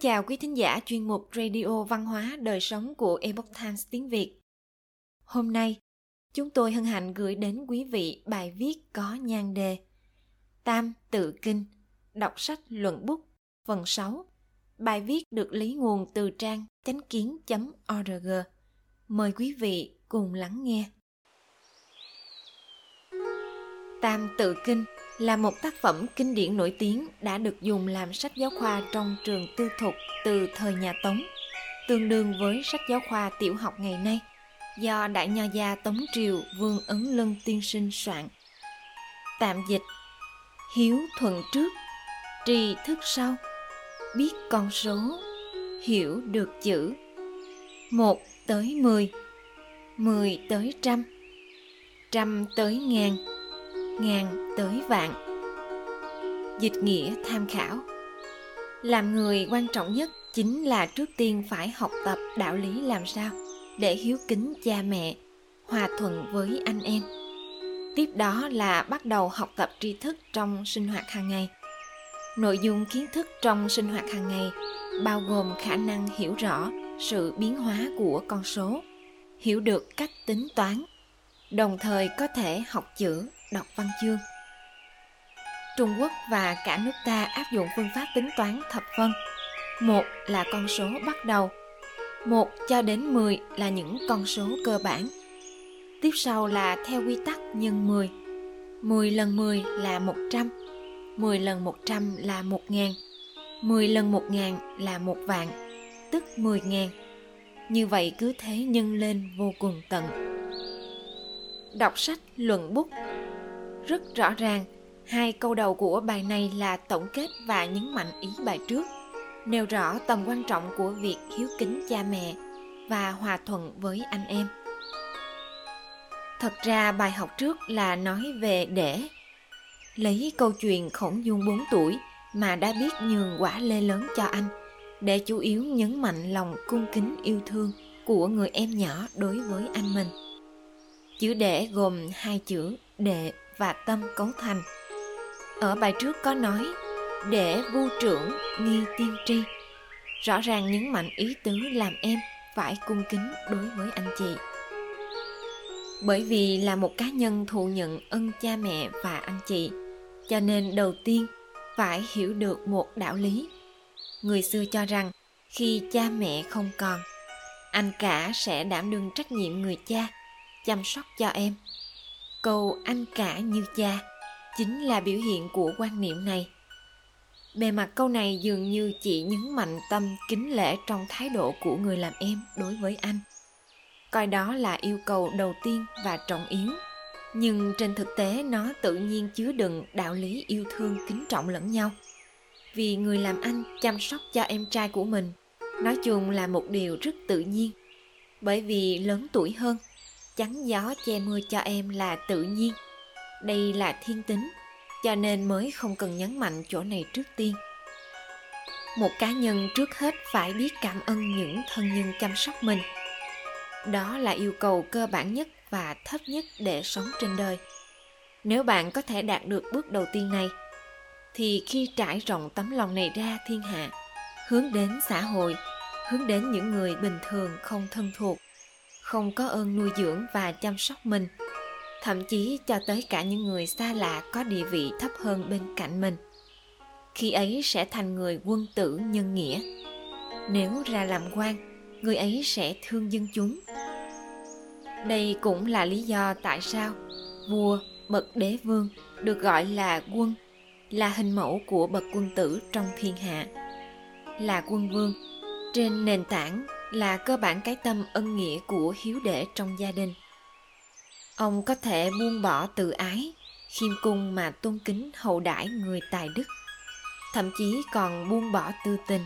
Chào quý thính giả chuyên mục Radio Văn hóa Đời sống của Epoch Times tiếng Việt. Hôm nay, chúng tôi hân hạnh gửi đến quý vị bài viết có nhan đề Tam Tự Kinh, đọc sách luận bút, phần 6. Bài viết được lấy nguồn từ trang chánh kiến.org. Mời quý vị cùng lắng nghe. Tam Tự Kinh là một tác phẩm kinh điển nổi tiếng đã được dùng làm sách giáo khoa trong trường tư thục từ thời nhà Tống, tương đương với sách giáo khoa tiểu học ngày nay do đại nho gia Tống Triều Vương Ấn Lân tiên sinh soạn. Tạm dịch Hiếu thuận trước, tri thức sau, biết con số, hiểu được chữ. Một tới mười, mười tới trăm, trăm tới ngàn, ngàn tới vạn. Dịch nghĩa tham khảo. Làm người quan trọng nhất chính là trước tiên phải học tập đạo lý làm sao để hiếu kính cha mẹ, hòa thuận với anh em. Tiếp đó là bắt đầu học tập tri thức trong sinh hoạt hàng ngày. Nội dung kiến thức trong sinh hoạt hàng ngày bao gồm khả năng hiểu rõ sự biến hóa của con số, hiểu được cách tính toán, đồng thời có thể học chữ đọc văn chương. Trung Quốc và cả nước ta áp dụng phương pháp tính toán thập phân. Một là con số bắt đầu. Một cho đến 10 là những con số cơ bản. Tiếp sau là theo quy tắc nhân 10. 10 lần 10 là 100. 10 lần 100 là 1000. 10 lần 1000 là một vạn, tức 10.000. Như vậy cứ thế nhân lên vô cùng tận. Đọc sách luận bút rất rõ ràng. Hai câu đầu của bài này là tổng kết và nhấn mạnh ý bài trước, nêu rõ tầm quan trọng của việc hiếu kính cha mẹ và hòa thuận với anh em. Thật ra, bài học trước là nói về để lấy câu chuyện khổng dung 4 tuổi mà đã biết nhường quả lê lớn cho anh, để chủ yếu nhấn mạnh lòng cung kính yêu thương của người em nhỏ đối với anh mình. Chữ để gồm hai chữ đệ và tâm cấu thành. Ở bài trước có nói, để vu trưởng nghi tiên tri. Rõ ràng nhấn mạnh ý tứ làm em phải cung kính đối với anh chị. Bởi vì là một cá nhân thụ nhận ân cha mẹ và anh chị, cho nên đầu tiên phải hiểu được một đạo lý. Người xưa cho rằng khi cha mẹ không còn, anh cả sẽ đảm đương trách nhiệm người cha, chăm sóc cho em câu anh cả như cha chính là biểu hiện của quan niệm này. Bề mặt câu này dường như chỉ nhấn mạnh tâm kính lễ trong thái độ của người làm em đối với anh. Coi đó là yêu cầu đầu tiên và trọng yếu. Nhưng trên thực tế, nó tự nhiên chứa đựng đạo lý yêu thương kính trọng lẫn nhau. Vì người làm anh chăm sóc cho em trai của mình, nói chung là một điều rất tự nhiên. Bởi vì lớn tuổi hơn chắn gió che mưa cho em là tự nhiên. Đây là thiên tính, cho nên mới không cần nhấn mạnh chỗ này trước tiên. Một cá nhân trước hết phải biết cảm ơn những thân nhân chăm sóc mình. Đó là yêu cầu cơ bản nhất và thấp nhất để sống trên đời. Nếu bạn có thể đạt được bước đầu tiên này, thì khi trải rộng tấm lòng này ra thiên hạ, hướng đến xã hội, hướng đến những người bình thường không thân thuộc không có ơn nuôi dưỡng và chăm sóc mình, thậm chí cho tới cả những người xa lạ có địa vị thấp hơn bên cạnh mình. Khi ấy sẽ thành người quân tử nhân nghĩa. Nếu ra làm quan, người ấy sẽ thương dân chúng. Đây cũng là lý do tại sao vua bậc đế vương được gọi là quân, là hình mẫu của bậc quân tử trong thiên hạ, là quân vương trên nền tảng là cơ bản cái tâm ân nghĩa của hiếu đệ trong gia đình. Ông có thể buông bỏ tự ái, khiêm cung mà tôn kính hậu đãi người tài đức, thậm chí còn buông bỏ tư tình,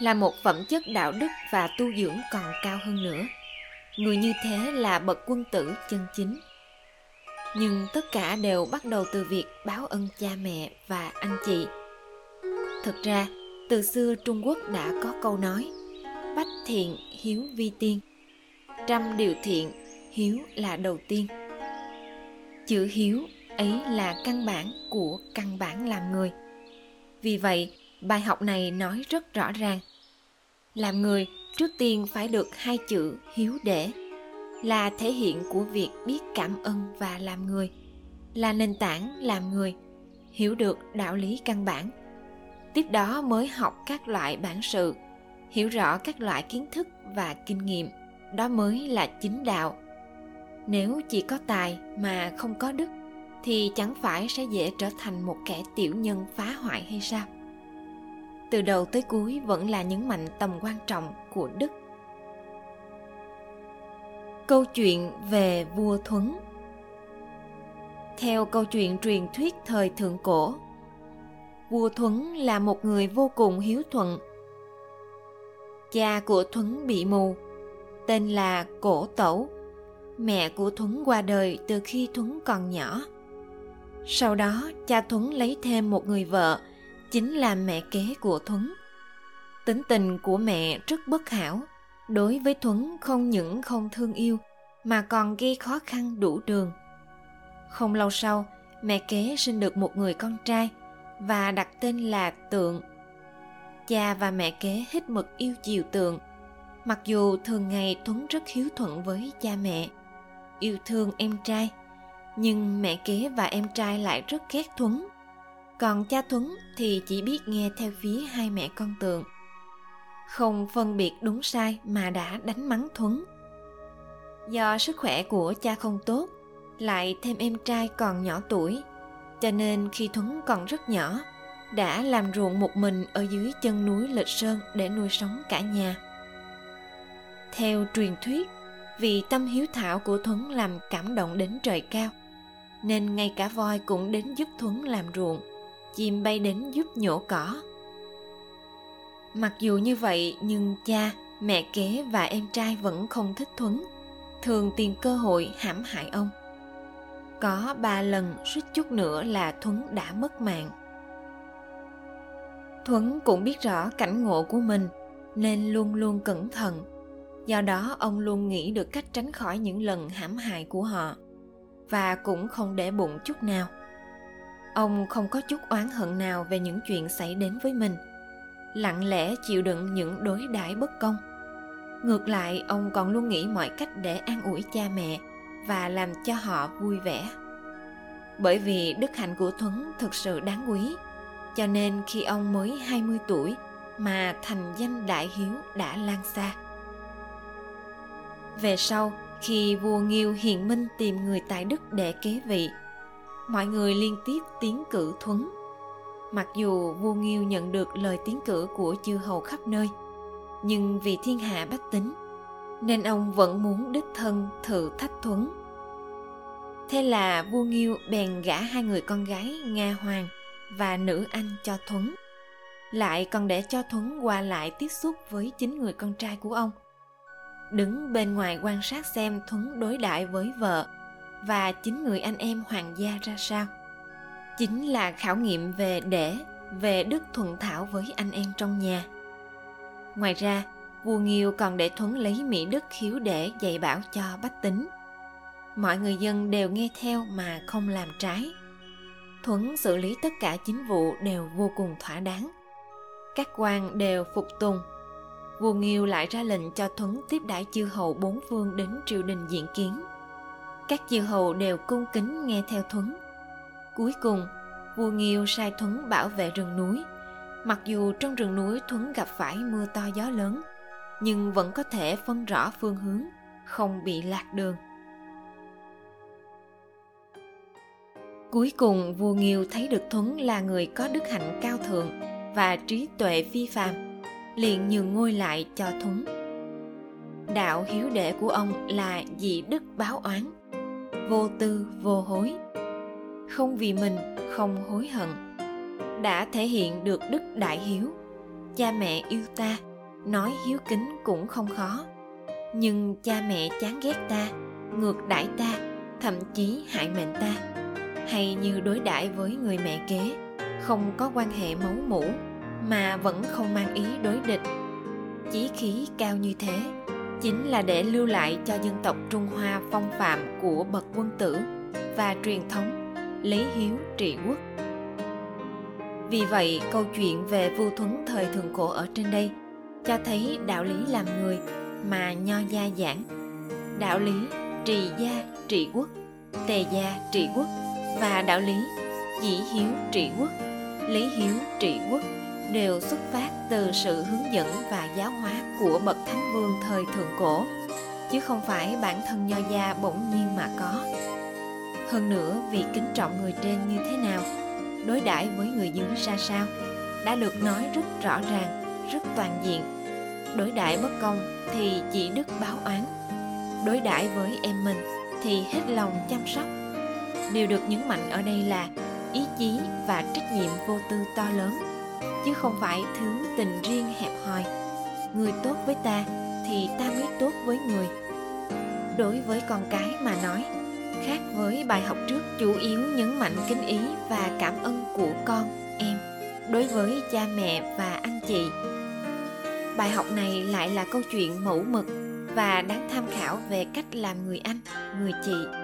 là một phẩm chất đạo đức và tu dưỡng còn cao hơn nữa. Người như thế là bậc quân tử chân chính. Nhưng tất cả đều bắt đầu từ việc báo ân cha mẹ và anh chị. Thực ra, từ xưa trung quốc đã có câu nói thiện hiếu vi tiên. Trăm điều thiện hiếu là đầu tiên. Chữ hiếu ấy là căn bản của căn bản làm người. Vì vậy, bài học này nói rất rõ ràng. Làm người, trước tiên phải được hai chữ hiếu để, là thể hiện của việc biết cảm ơn và làm người, là nền tảng làm người, hiểu được đạo lý căn bản. Tiếp đó mới học các loại bản sự hiểu rõ các loại kiến thức và kinh nghiệm, đó mới là chính đạo. Nếu chỉ có tài mà không có đức, thì chẳng phải sẽ dễ trở thành một kẻ tiểu nhân phá hoại hay sao? Từ đầu tới cuối vẫn là nhấn mạnh tầm quan trọng của đức. Câu chuyện về vua thuấn. Theo câu chuyện truyền thuyết thời thượng cổ, vua thuấn là một người vô cùng hiếu thuận cha của thuấn bị mù, tên là cổ tẩu, mẹ của thuấn qua đời từ khi thuấn còn nhỏ. Sau đó, cha thuấn lấy thêm một người vợ, chính là mẹ kế của thuấn. Tính tình của mẹ rất bất hảo, đối với thuấn không những không thương yêu, mà còn gây khó khăn đủ đường. Không lâu sau, mẹ kế sinh được một người con trai và đặt tên là tượng cha và mẹ kế hết mực yêu chiều tượng mặc dù thường ngày tuấn rất hiếu thuận với cha mẹ, yêu thương em trai, nhưng mẹ kế và em trai lại rất ghét thuấn còn cha thuấn thì chỉ biết nghe theo phía hai mẹ con tượng không phân biệt đúng sai mà đã đánh mắng thuấn do sức khỏe của cha không tốt, lại thêm em trai còn nhỏ tuổi, cho nên khi thuấn còn rất nhỏ đã làm ruộng một mình ở dưới chân núi lịch sơn để nuôi sống cả nhà. Theo truyền thuyết, vì tâm hiếu thảo của thuấn làm cảm động đến trời cao, nên ngay cả voi cũng đến giúp thuấn làm ruộng, chim bay đến giúp nhổ cỏ. Mặc dù như vậy, nhưng cha, mẹ kế và em trai vẫn không thích thuấn, thường tìm cơ hội hãm hại ông. Có ba lần suýt chút nữa là thuấn đã mất mạng thuấn cũng biết rõ cảnh ngộ của mình, nên luôn luôn cẩn thận. Do đó, ông luôn nghĩ được cách tránh khỏi những lần hãm hại của họ, và cũng không để bụng chút nào. Ông không có chút oán hận nào về những chuyện xảy đến với mình, lặng lẽ chịu đựng những đối đãi bất công. Ngược lại, ông còn luôn nghĩ mọi cách để an ủi cha mẹ và làm cho họ vui vẻ. Bởi vì đức hạnh của Thuấn thực sự đáng quý cho nên khi ông mới 20 tuổi mà thành danh đại hiếu đã lan xa. Về sau, khi vua Nghiêu hiền minh tìm người tại đức để kế vị, mọi người liên tiếp tiến cử Thuấn. Mặc dù vua Nghiêu nhận được lời tiến cử của chư hầu khắp nơi, nhưng vì thiên hạ bách tính, nên ông vẫn muốn đích thân thử thách Thuấn. Thế là vua Nghiêu bèn gả hai người con gái Nga Hoàng và nữ anh cho Thuấn. Lại còn để cho Thuấn qua lại tiếp xúc với chính người con trai của ông. Đứng bên ngoài quan sát xem Thuấn đối đãi với vợ và chính người anh em hoàng gia ra sao. Chính là khảo nghiệm về để, về đức thuận thảo với anh em trong nhà. Ngoài ra, vua Nghiêu còn để Thuấn lấy mỹ đức khiếu để dạy bảo cho bách tính. Mọi người dân đều nghe theo mà không làm trái Thuấn xử lý tất cả chính vụ đều vô cùng thỏa đáng. Các quan đều phục tùng. Vua Nghiêu lại ra lệnh cho Thuấn tiếp đãi chư hầu bốn phương đến triều đình diện kiến. Các chư hầu đều cung kính nghe theo Thuấn. Cuối cùng, vua Nghiêu sai Thuấn bảo vệ rừng núi. Mặc dù trong rừng núi Thuấn gặp phải mưa to gió lớn, nhưng vẫn có thể phân rõ phương hướng, không bị lạc đường. Cuối cùng vua Nghiêu thấy được Thuấn là người có đức hạnh cao thượng và trí tuệ phi phàm, liền nhường ngôi lại cho Thuấn. Đạo hiếu đệ của ông là dị đức báo oán, vô tư vô hối, không vì mình không hối hận, đã thể hiện được đức đại hiếu. Cha mẹ yêu ta, nói hiếu kính cũng không khó, nhưng cha mẹ chán ghét ta, ngược đãi ta, thậm chí hại mệnh ta hay như đối đãi với người mẹ kế. Không có quan hệ máu mủ, mà vẫn không mang ý đối địch. Chí khí cao như thế chính là để lưu lại cho dân tộc trung hoa phong phạm của bậc quân tử và truyền thống, lấy hiếu trị quốc. Vì vậy, câu chuyện về vua thuấn thời thượng cổ ở trên đây cho thấy đạo lý làm người mà nho gia giảng. Đạo lý trì gia trị quốc, tề gia trị quốc và đạo lý. Dĩ hiếu trị quốc lý hiếu trị quốc đều xuất phát từ sự hướng dẫn và giáo hóa của bậc thánh vương thời thượng cổ, chứ không phải bản thân nho gia bỗng nhiên mà có. Hơn nữa, vì kính trọng người trên như thế nào, đối đãi với người dưới ra sao, đã được nói rất rõ ràng, rất toàn diện. Đối đãi bất công thì chỉ đức báo oán, đối đãi với em mình thì hết lòng chăm sóc điều được nhấn mạnh ở đây là ý chí và trách nhiệm vô tư to lớn, chứ không phải thứ tình riêng hẹp hòi. Người tốt với ta thì ta mới tốt với người. Đối với con cái mà nói, khác với bài học trước chủ yếu nhấn mạnh kính ý và cảm ơn của con, em. Đối với cha mẹ và anh chị, bài học này lại là câu chuyện mẫu mực và đáng tham khảo về cách làm người anh, người chị.